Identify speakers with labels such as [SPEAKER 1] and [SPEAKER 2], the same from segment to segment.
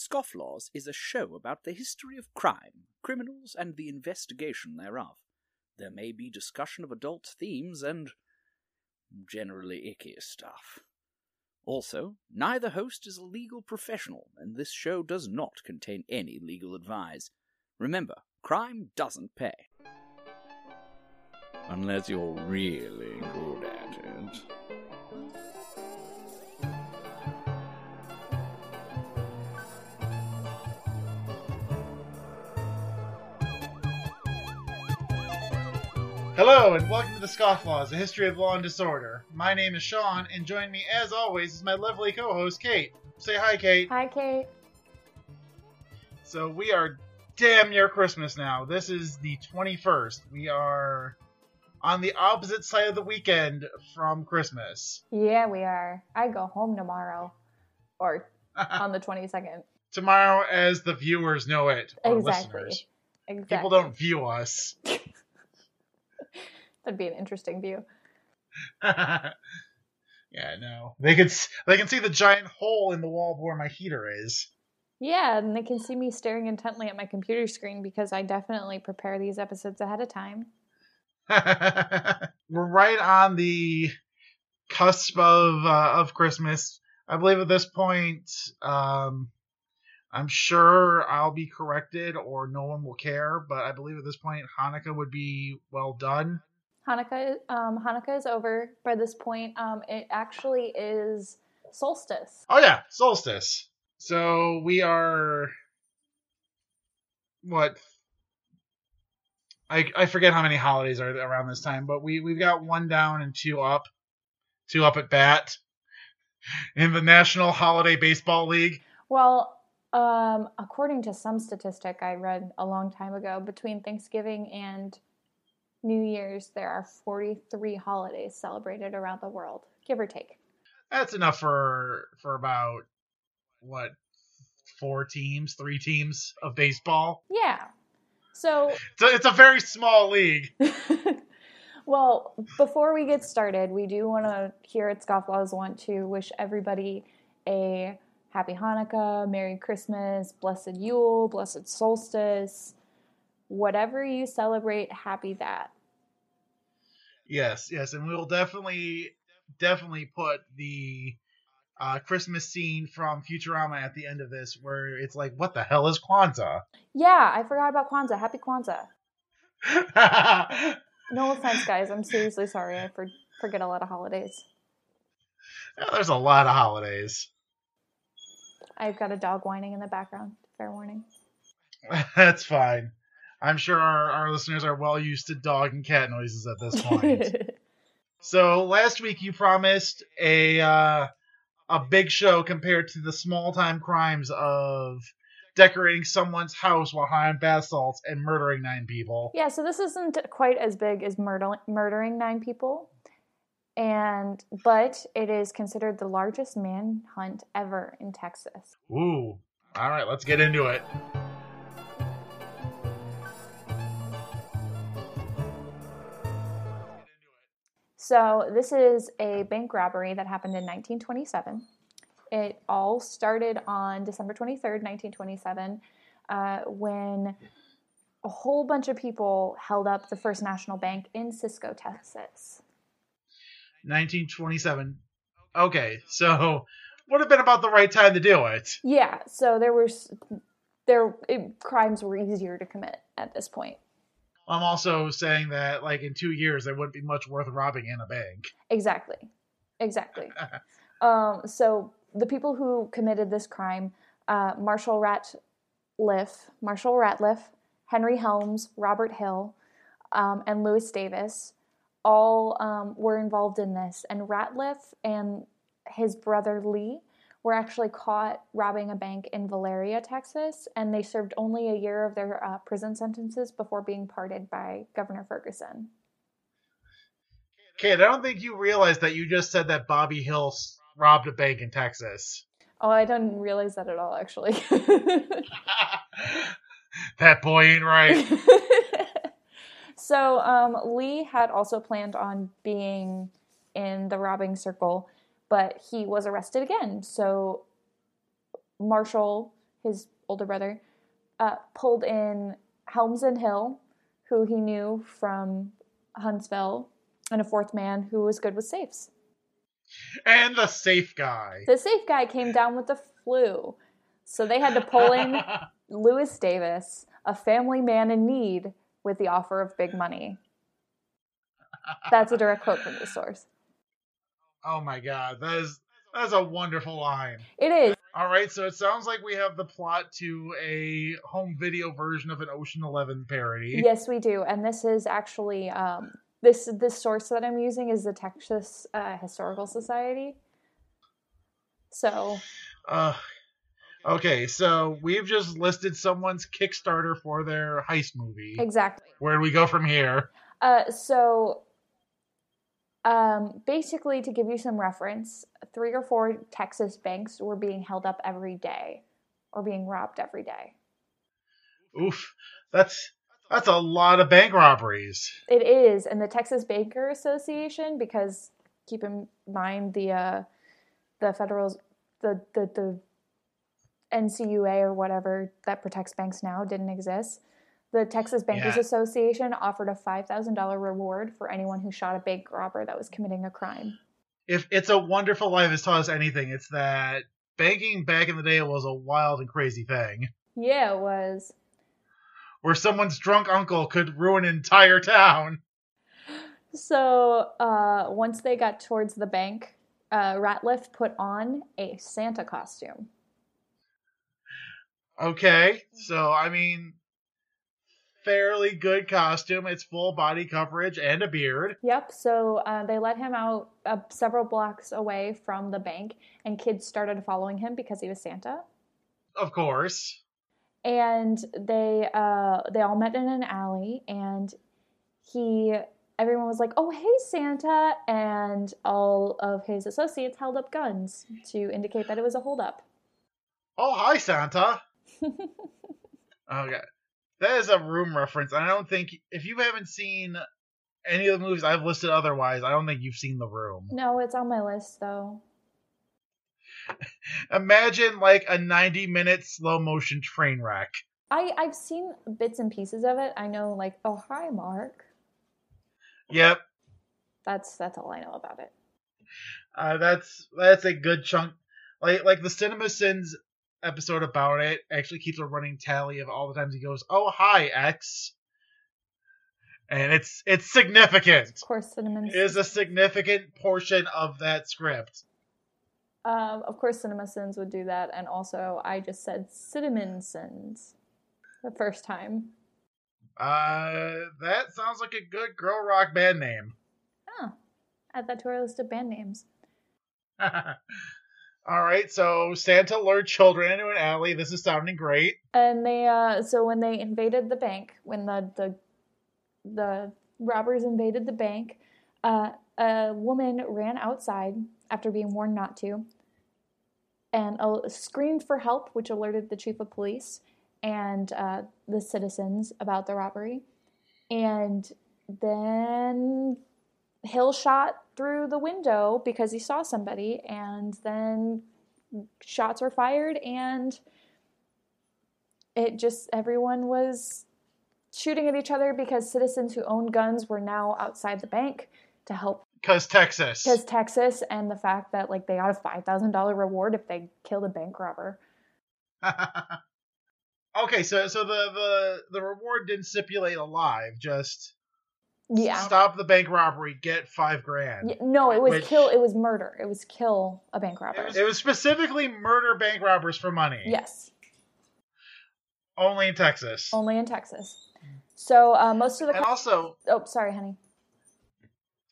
[SPEAKER 1] Scofflaws is a show about the history of crime, criminals, and the investigation thereof. There may be discussion of adult themes and generally icky stuff. Also, neither host is a legal professional, and this show does not contain any legal advice. Remember, crime doesn't pay. Unless you're really good
[SPEAKER 2] Hello and welcome to the Scofflaws, a history of law and disorder. My name is Sean, and join me as always is my lovely co-host Kate. Say hi, Kate.
[SPEAKER 3] Hi, Kate.
[SPEAKER 2] So we are damn near Christmas now. This is the 21st. We are on the opposite side of the weekend from Christmas.
[SPEAKER 3] Yeah, we are. I go home tomorrow, or on the 22nd.
[SPEAKER 2] Tomorrow, as the viewers know it, or
[SPEAKER 3] Exactly.
[SPEAKER 2] listeners.
[SPEAKER 3] Exactly.
[SPEAKER 2] People don't view us.
[SPEAKER 3] That'd be an interesting view.
[SPEAKER 2] yeah, no. They s- they can see the giant hole in the wall where my heater is.
[SPEAKER 3] Yeah, and they can see me staring intently at my computer screen because I definitely prepare these episodes ahead of time.
[SPEAKER 2] We're right on the cusp of uh, of Christmas. I believe at this point, um, I'm sure I'll be corrected or no one will care. But I believe at this point, Hanukkah would be well done.
[SPEAKER 3] Hanukkah, um, Hanukkah is over by this point. Um, it actually is solstice.
[SPEAKER 2] Oh yeah, solstice. So we are what I I forget how many holidays are around this time, but we we've got one down and two up, two up at bat in the National Holiday Baseball League.
[SPEAKER 3] Well, um, according to some statistic I read a long time ago, between Thanksgiving and New Year's, there are 43 holidays celebrated around the world, give or take.
[SPEAKER 2] That's enough for for about what four teams, three teams of baseball.
[SPEAKER 3] Yeah. So,
[SPEAKER 2] It's a, it's a very small league.
[SPEAKER 3] well, before we get started, we do want to, here at Scofflaws, want to wish everybody a happy Hanukkah, Merry Christmas, Blessed Yule, Blessed Solstice. Whatever you celebrate, happy that.
[SPEAKER 2] Yes, yes, and we'll definitely definitely put the uh, Christmas scene from Futurama at the end of this, where it's like, "What the hell is Kwanzaa?"
[SPEAKER 3] Yeah, I forgot about Kwanzaa. Happy Kwanzaa. No offense, guys. I'm seriously sorry. I for- forget a lot of holidays.
[SPEAKER 2] There's a lot of holidays.
[SPEAKER 3] I've got a dog whining in the background. Fair warning.
[SPEAKER 2] That's fine. I'm sure our, our listeners are well used to dog and cat noises at this point. so last week you promised a uh, a big show compared to the small time crimes of decorating someone's house while high on bath salts and murdering nine people.
[SPEAKER 3] yeah, so this isn't quite as big as murder- murdering nine people, and but it is considered the largest manhunt ever in Texas.
[SPEAKER 2] Ooh. All right, let's get into it.
[SPEAKER 3] So this is a bank robbery that happened in 1927. It all started on December 23rd, 1927, uh, when a whole bunch of people held up the First National Bank in Cisco, Texas.
[SPEAKER 2] 1927. Okay, so would have been about the right time to do it.
[SPEAKER 3] Yeah, so there was there it, crimes were easier to commit at this point.
[SPEAKER 2] I'm also saying that, like, in two years, there wouldn't be much worth robbing in a bank.
[SPEAKER 3] Exactly, exactly. um, so the people who committed this crime, uh, Marshall Ratliff, Marshall Ratliff, Henry Helms, Robert Hill, um, and Lewis Davis, all um, were involved in this. And Ratliff and his brother Lee were actually caught robbing a bank in Valera, Texas, and they served only a year of their uh, prison sentences before being pardoned by Governor Ferguson.
[SPEAKER 2] Kid, I don't think you realize that you just said that Bobby Hill robbed a bank in Texas.
[SPEAKER 3] Oh, I didn't realize that at all, actually.
[SPEAKER 2] that boy ain't right.
[SPEAKER 3] so um, Lee had also planned on being in the robbing circle, but he was arrested again. So Marshall his older brother, uh, pulled in Helms and Hill, who he knew from Huntsville, and a fourth man who was good with safes.
[SPEAKER 2] And the safe guy.
[SPEAKER 3] The safe guy came down with the flu, so they had to pull in Lewis Davis, a family man in need, with the offer of big money. That's a direct quote from the source.
[SPEAKER 2] Oh my god, that is that's a wonderful line.
[SPEAKER 3] It is.
[SPEAKER 2] All right, so it sounds like we have the plot to a home video version of an Ocean Eleven parody.
[SPEAKER 3] Yes, we do, and this is actually um, this this source that I'm using is the Texas uh, Historical Society. So,
[SPEAKER 2] Uh, okay, so we've just listed someone's Kickstarter for their heist movie.
[SPEAKER 3] exactly.
[SPEAKER 2] Where do we go from here?
[SPEAKER 3] Uh, so, um, basically, to give you some reference, three or four Texas banks were being held up every day, or being robbed every day.
[SPEAKER 2] Oof, that's that's a lot of bank robberies.
[SPEAKER 3] It is, and the Texas Banker Association, because keep in mind the uh, the federal the, the the NCUA or whatever that protects banks now didn't exist. The Texas Bankers
[SPEAKER 2] Yeah.
[SPEAKER 3] Association offered a five thousand dollar reward for anyone who shot a bank robber that was committing a crime.
[SPEAKER 2] If it's a wonderful life has taught us anything, it's that banking back in the day was a wild and crazy thing.
[SPEAKER 3] Yeah, it was.
[SPEAKER 2] Where someone's drunk uncle could ruin an entire town.
[SPEAKER 3] So uh, once they got towards the bank, uh, Ratliff put on a Santa costume.
[SPEAKER 2] Okay, so I mean, fairly good costume. It's full body coverage and a beard.
[SPEAKER 3] Yep. So uh, they let him out uh, several blocks away from the bank, and kids started following him because he was Santa.
[SPEAKER 2] Of course.
[SPEAKER 3] And they uh, they all met in an alley, and he everyone was like, "Oh, hey, Santa!" And all of his associates held up guns to indicate that it was a holdup.
[SPEAKER 2] Oh, hi, Santa. okay. That is a room reference. I don't think, if you haven't seen any of the movies I've listed otherwise, I don't think you've seen The Room.
[SPEAKER 3] No, it's on my list though.
[SPEAKER 2] Imagine like a 90 minute slow motion train wreck.
[SPEAKER 3] I I've seen bits and pieces of it. I know like, oh hi, Mark.
[SPEAKER 2] Yep.
[SPEAKER 3] That's that's all I know about it.
[SPEAKER 2] Uh, that's that's a good chunk. Like like the Cinema Sins episode about it actually keeps a running tally of all the times he goes, "Oh hi X," and it's it's significant.
[SPEAKER 3] Of course, cinnamon.
[SPEAKER 2] It is a significant portion of that script.
[SPEAKER 3] Um, of course, Cinema Sins would do that, and also I just said Cinnamon Sins the first time.
[SPEAKER 2] Uh, that sounds like a good girl rock band name.
[SPEAKER 3] Oh, add that to our list of band names.
[SPEAKER 2] All right, so Santa lured children into an alley. This is sounding great.
[SPEAKER 3] And they, uh, so when they invaded the bank, when the the the robbers invaded the bank, uh, a woman ran outside after being warned not to, and uh, screamed for help, which alerted the chief of police and uh, the citizens about the robbery. And then Hill shot through the window because he saw somebody, and then shots were fired, and it just everyone was shooting at each other because citizens who owned guns were now outside the bank to help
[SPEAKER 2] Because Texas.
[SPEAKER 3] because Texas and the fact that like they got a five thousand dollar reward if they killed a bank robber.
[SPEAKER 2] okay, so so the, the the reward didn't stipulate alive, just
[SPEAKER 3] Yeah.
[SPEAKER 2] stop the bank robbery, get five grand.
[SPEAKER 3] Y- No, it was
[SPEAKER 2] Which-
[SPEAKER 3] kill. It was murder. It was kill a bank robber.
[SPEAKER 2] It was, it was specifically murder bank robbers for money.
[SPEAKER 3] yes,
[SPEAKER 2] Only in Texas.
[SPEAKER 3] only in Texas. So uh, most of the
[SPEAKER 2] and also,
[SPEAKER 3] oh sorry, honey.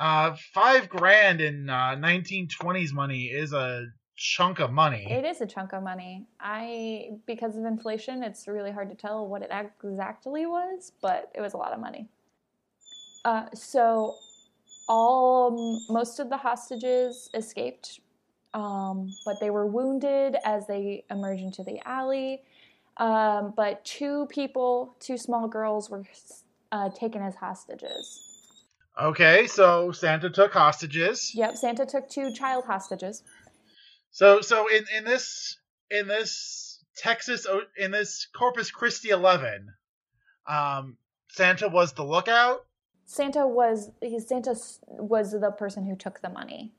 [SPEAKER 2] uh, five grand in uh, 1920s money is a chunk of money.
[SPEAKER 3] It is a chunk of money. I because of inflation, it's really hard to tell what it exactly was, but it was a lot of money. Uh, so, all most of the hostages escaped, um, but they were wounded as they emerged into the alley. Um, but two people, two small girls, were uh, taken as hostages.
[SPEAKER 2] Okay, so Santa took hostages.
[SPEAKER 3] Yep, Santa took two child hostages.
[SPEAKER 2] So so in in this in this Texas in this Corpus Christi 11, um, Santa was the lookout.
[SPEAKER 3] Santa was he Santa was the person who took the money.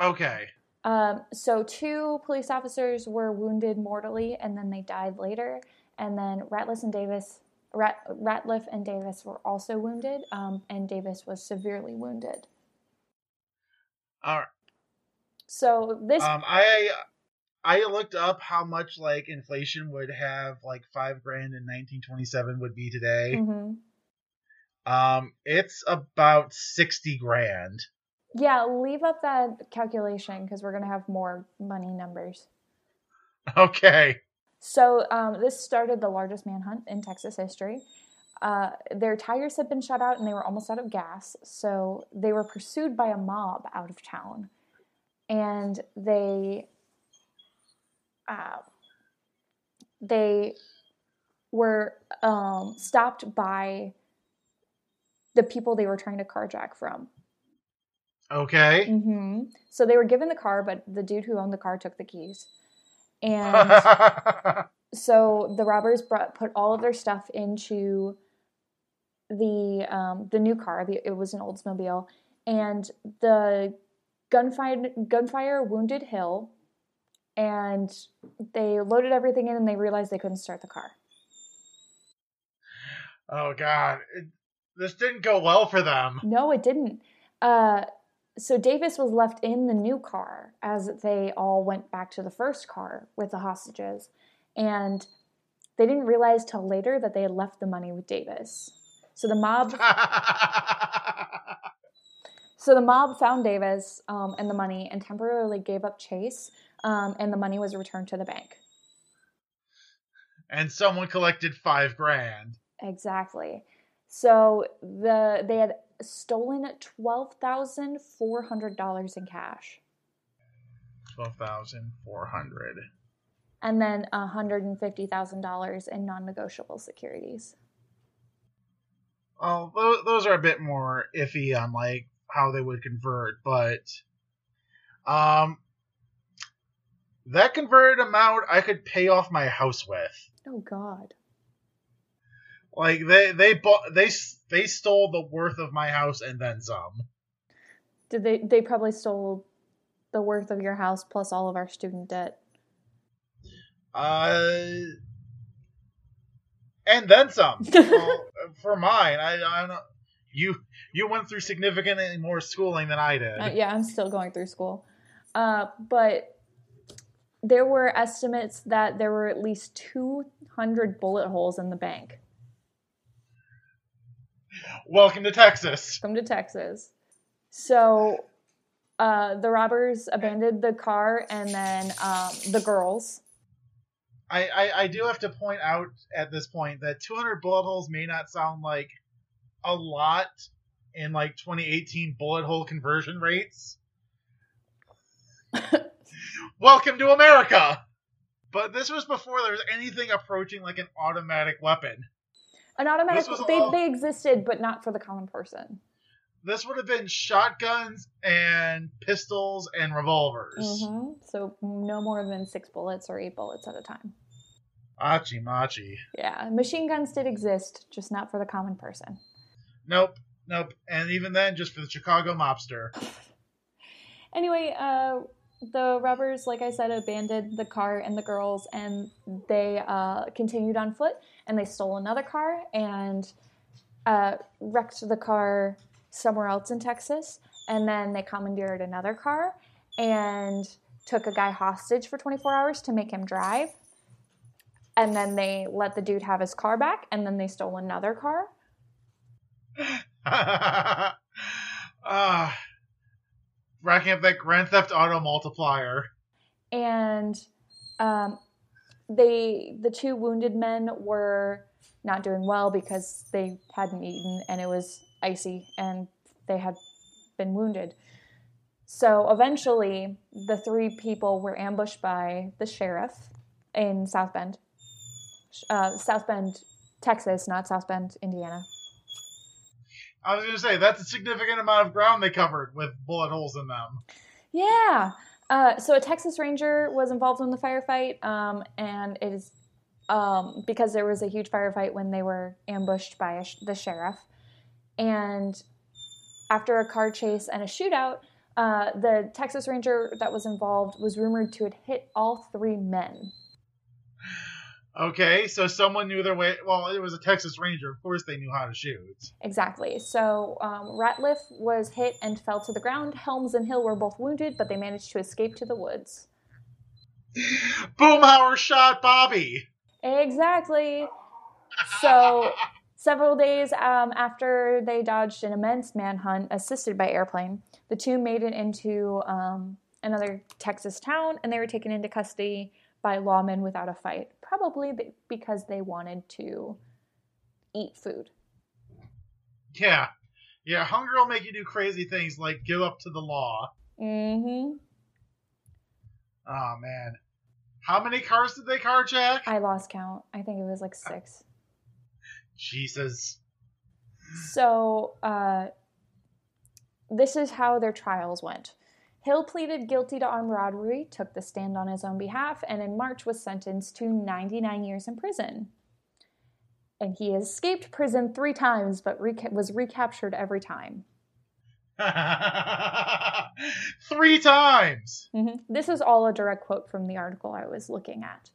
[SPEAKER 2] Okay.
[SPEAKER 3] Um, so two police officers were wounded mortally, and then they died later. And then Ratliff and Davis, Rat, Ratliff and Davis were also wounded, um, and Davis was severely wounded.
[SPEAKER 2] All right.
[SPEAKER 3] So this,
[SPEAKER 2] um, I I looked up how much like inflation would have like five grand in 1927 would be today.
[SPEAKER 3] Mm-hmm.
[SPEAKER 2] Um, it's about sixty grand.
[SPEAKER 3] Yeah, leave up that calculation because we're gonna have more money numbers.
[SPEAKER 2] Okay.
[SPEAKER 3] So um, this started the largest manhunt in Texas history. Uh, their tires had been shut out and they were almost out of gas, so they were pursued by a mob out of town, and they uh, they were um, stopped by the people they were trying to carjack from.
[SPEAKER 2] Okay.
[SPEAKER 3] Mm-hmm. So they were given the car, but the dude who owned the car took the keys. And so the robbers brought put all of their stuff into the um, the new car. The, it was an Oldsmobile, and the gunfire gunfire wounded Hill, and they loaded everything in, and they realized they couldn't start the car.
[SPEAKER 2] Oh God, this didn't go well for them.
[SPEAKER 3] No, it didn't. Uh, so Davis was left in the new car as they all went back to the first car with the hostages. And they didn't realize till later that they had left the money with Davis. So the mob So the mob found Davis um, and the money and temporarily gave up chase, um, and the money was returned to the bank.
[SPEAKER 2] And someone collected five grand.
[SPEAKER 3] Exactly. So the they had stolen twelve thousand four hundred dollars in cash.
[SPEAKER 2] Twelve thousand four hundred.
[SPEAKER 3] And then hundred and fifty thousand dollars in non-negotiable securities.
[SPEAKER 2] Oh, those are a bit more iffy on like how they would convert, but um, that converted amount I could pay off my house with.
[SPEAKER 3] Oh God.
[SPEAKER 2] Like they they bought they they stole the worth of my house and then some.
[SPEAKER 3] Did they? They probably stole the worth of your house plus all of our student debt.
[SPEAKER 2] Uh, and then some. well, for mine, I I don't. You you went through significantly more schooling than I did.
[SPEAKER 3] Uh, yeah, I'm still going through school, uh, but there were estimates that there were at least 200 bullet holes in the bank.
[SPEAKER 2] Welcome to Texas.
[SPEAKER 3] Welcome to Texas. So uh, the robbers abandoned the car and then um, the girls.
[SPEAKER 2] I, I, I do have to point out at this point that 200 bullet holes may not sound like a lot in like 2018 bullet hole conversion rates. Welcome to America! But this was before there was anything approaching like an automatic weapon.
[SPEAKER 3] An automatic. They, they existed, but not for the common person.
[SPEAKER 2] This would have been shotguns and pistols and revolvers.
[SPEAKER 3] Mm-hmm. So no more than six bullets or eight bullets at a time.
[SPEAKER 2] Achi machi.
[SPEAKER 3] Yeah, machine guns did exist, just not for the common person.
[SPEAKER 2] Nope, nope. And even then, just for the Chicago mobster.
[SPEAKER 3] anyway, uh, the robbers, like I said, abandoned the car and the girls, and they uh, continued on foot. And they stole another car and uh, wrecked the car somewhere else in Texas. And then they commandeered another car and took a guy hostage for 24 hours to make him drive. And then they let the dude have his car back, and then they stole another car.
[SPEAKER 2] Uh racking up that Grand Theft Auto multiplier.
[SPEAKER 3] And um, they, the two wounded men, were not doing well because they hadn't eaten and it was icy and they had been wounded. So eventually, the three people were ambushed by the sheriff in South Bend, uh, South Bend, Texas, not South Bend, Indiana.
[SPEAKER 2] I was going to say that's a significant amount of ground they covered with bullet holes in them.
[SPEAKER 3] Yeah. Uh, so a Texas Ranger was involved in the firefight, um, and it is um, because there was a huge firefight when they were ambushed by sh- the sheriff. And after a car chase and a shootout, uh, the Texas Ranger that was involved was rumored to have hit all three men.
[SPEAKER 2] Okay, so someone knew their way. Well, it was a Texas Ranger. Of course, they knew how to shoot.
[SPEAKER 3] Exactly. So um, Ratliff was hit and fell to the ground. Helms and Hill were both wounded, but they managed to escape to the woods.
[SPEAKER 2] Boomhauer shot Bobby.
[SPEAKER 3] Exactly. So several days um, after they dodged an immense manhunt assisted by airplane, the two made it into um, another Texas town, and they were taken into custody by lawmen without a fight, probably because they wanted to eat food.
[SPEAKER 2] Yeah. Yeah, hunger will make you do crazy things like give up to the law.
[SPEAKER 3] Mm-hmm.
[SPEAKER 2] Oh man. How many cars did they carjack?
[SPEAKER 3] I lost count. I think it was like six.
[SPEAKER 2] Jesus.
[SPEAKER 3] So, uh, this is how their trials went. Hill pleaded guilty to armed robbery, took the stand on his own behalf, and in March was sentenced to 99 years in prison. And he escaped prison three times, but reca- was recaptured every time.
[SPEAKER 2] three times!
[SPEAKER 3] Mm-hmm. This is all a direct quote from the article I was looking at.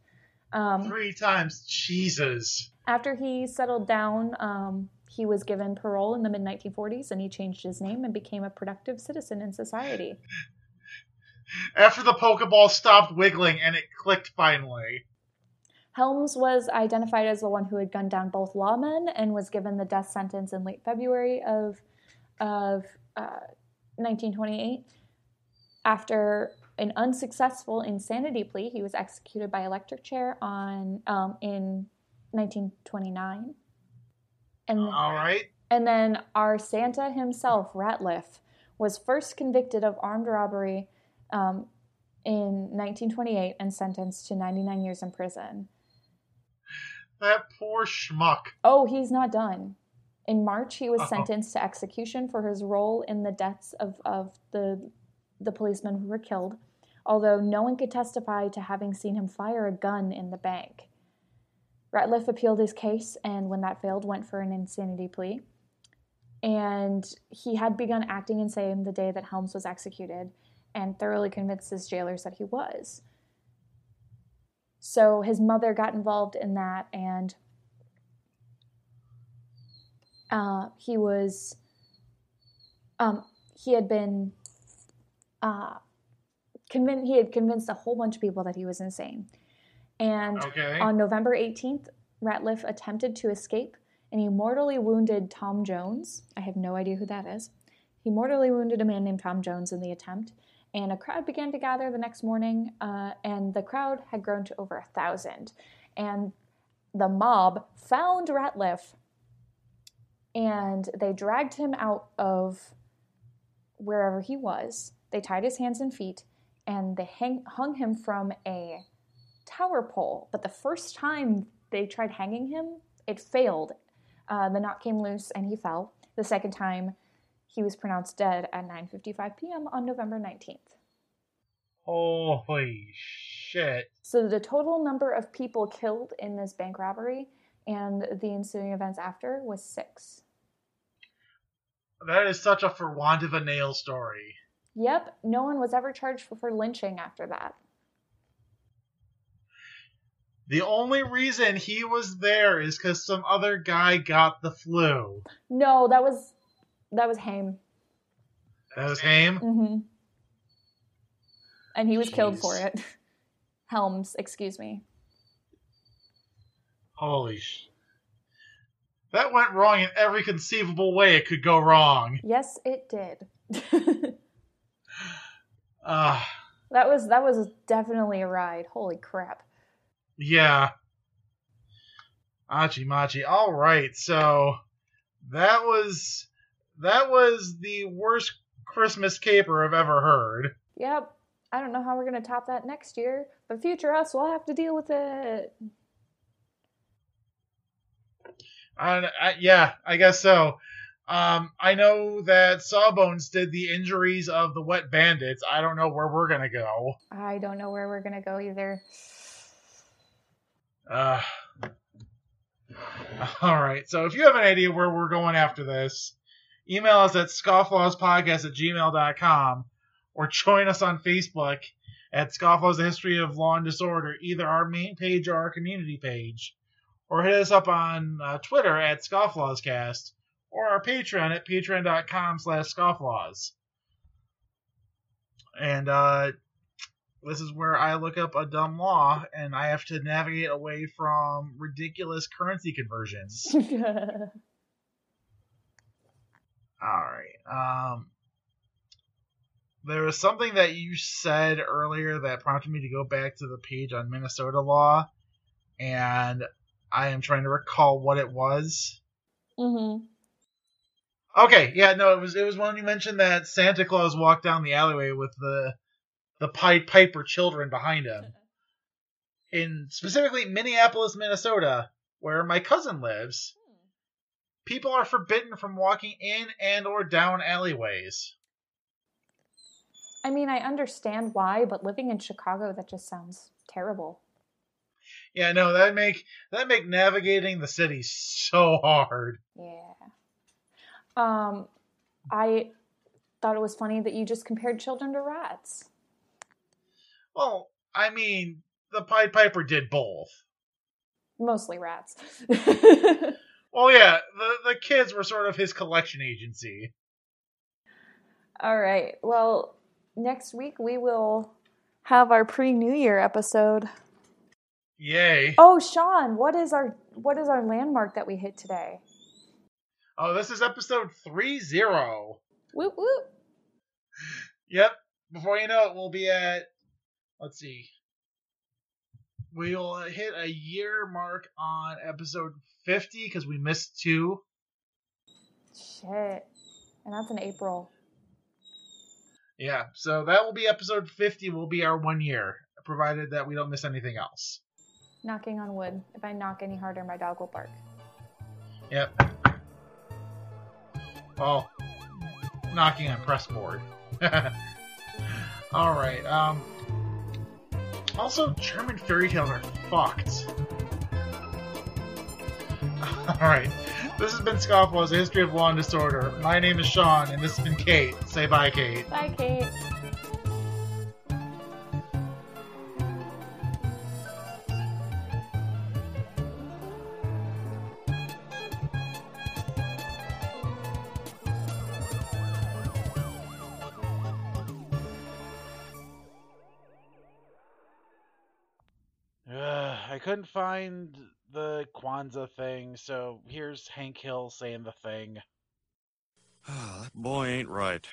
[SPEAKER 3] Um,
[SPEAKER 2] three times, Jesus.
[SPEAKER 3] After he settled down, um, he was given parole in the mid 1940s and he changed his name and became a productive citizen in society
[SPEAKER 2] after the Pokeball stopped wiggling and it clicked finally.
[SPEAKER 3] Helms was identified as the one who had gunned down both lawmen and was given the death sentence in late February of, of uh, 1928. After an unsuccessful insanity plea, he was executed by electric chair on um, in 1929. And
[SPEAKER 2] all right.
[SPEAKER 3] And then our Santa himself, Ratliff, was first convicted of armed robbery um, in 1928 and sentenced to 99 years in prison.
[SPEAKER 2] That poor schmuck.
[SPEAKER 3] Oh, he's not done. In March, he was oh. sentenced to execution for his role in the deaths of, of the, the policemen who were killed, although no one could testify to having seen him fire a gun in the bank. Ratliff appealed his case and, when that failed, went for an insanity plea. And he had begun acting insane the day that Helms was executed and thoroughly convinced his jailers that he was. So his mother got involved in that, and uh, he was um, he had been uh, convinced he had convinced a whole bunch of people that he was insane. And
[SPEAKER 2] okay.
[SPEAKER 3] on November 18th, Ratliff attempted to escape and he mortally wounded Tom Jones. I have no idea who that is. He mortally wounded a man named Tom Jones in the attempt, and a crowd began to gather the next morning, uh, and the crowd had grown to over a thousand. And the mob found Ratliff, and they dragged him out of wherever he was. They tied his hands and feet, and they hang- hung him from a tower pole. But the first time they tried hanging him, it failed. Uh, the knot came loose, and he fell. The second time, he was pronounced dead at 9:55 p.m. on November 19th.
[SPEAKER 2] Holy shit.
[SPEAKER 3] So the total number of people killed in this bank robbery and the ensuing events after was 6.
[SPEAKER 2] That is such a for want of a nail story.
[SPEAKER 3] Yep, no one was ever charged for, for lynching after that.
[SPEAKER 2] The only reason he was there is because some other guy got the flu.
[SPEAKER 3] No, that was that was Haim.
[SPEAKER 2] That was Haim.
[SPEAKER 3] Mm-hmm. And he was Jeez. killed for it. Helms, excuse me.
[SPEAKER 2] Holy sh! That went wrong in every conceivable way it could go wrong.
[SPEAKER 3] Yes, it did.
[SPEAKER 2] Ah. uh,
[SPEAKER 3] that was that was definitely a ride. Holy crap.
[SPEAKER 2] Yeah. Achi Machi. All right, so that was that was the worst Christmas caper I've ever heard.
[SPEAKER 3] Yep. I don't know how we're going to top that next year, but future us will have to deal with it.
[SPEAKER 2] Uh, I, yeah, I guess so. Um, I know that Sawbones did the injuries of the Wet Bandits. I don't know where we're gonna go.
[SPEAKER 3] I don't know where we're gonna go either.
[SPEAKER 2] Uh, all right. So if you have an idea where we're going after this, email us at scofflawspodcast at gmail.com or join us on Facebook at Scofflaws The History of Law and Disorder, either our main page or our community page. Or hit us up on uh, Twitter at ScofflawsCast or our Patreon at patreon.com slash scofflaws. And uh, this is where I look up a dumb law and I have to navigate away from ridiculous currency conversions. All right. Um, there was something that you said earlier that prompted me to go back to the page on Minnesota law, and I am trying to recall what it was.
[SPEAKER 3] mm-hmm.
[SPEAKER 2] Okay, yeah, no, it was it was when you mentioned that Santa Claus walked down the alleyway with the the Pied Piper children behind him. In specifically Minneapolis, Minnesota, where my cousin lives, people are forbidden from walking in and or down alleyways.
[SPEAKER 3] I mean, I understand why, but living in Chicago, that just sounds terrible.
[SPEAKER 2] Yeah, no, that make that make navigating the city so hard.
[SPEAKER 3] Yeah. Um, I thought it was funny that you just compared children to rats.
[SPEAKER 2] Well, I mean, the Pied Piper did both.
[SPEAKER 3] Mostly rats.
[SPEAKER 2] Well, yeah, the the kids were sort of his collection agency.
[SPEAKER 3] All right. Well, next week we will have our pre-New Year episode.
[SPEAKER 2] Yay!
[SPEAKER 3] Oh, Sean, what is our what is our landmark that we hit today?
[SPEAKER 2] Oh, this is episode three zero.
[SPEAKER 3] Whoop whoop.
[SPEAKER 2] Yep. Before you know it, we'll be at. Let's see. We'll hit a year mark on episode 50 because we missed two.
[SPEAKER 3] Shit. And that's in April.
[SPEAKER 2] Yeah, so that will be episode 50, will be our one year, provided that we don't miss anything else.
[SPEAKER 3] Knocking on wood. If I knock any harder, my dog will bark.
[SPEAKER 2] Yep. Oh, knocking on press board. All right. Um. Also, German fairy tales are fucked. All right. This has been Scofflaws, history of law and disorder. My name is Sean, and this has been Kate. Say bye, Kate.
[SPEAKER 3] Bye, Kate.
[SPEAKER 4] Find the Kwanzaa thing, so here's Hank Hill saying the thing.
[SPEAKER 5] Ah, that boy ain't right.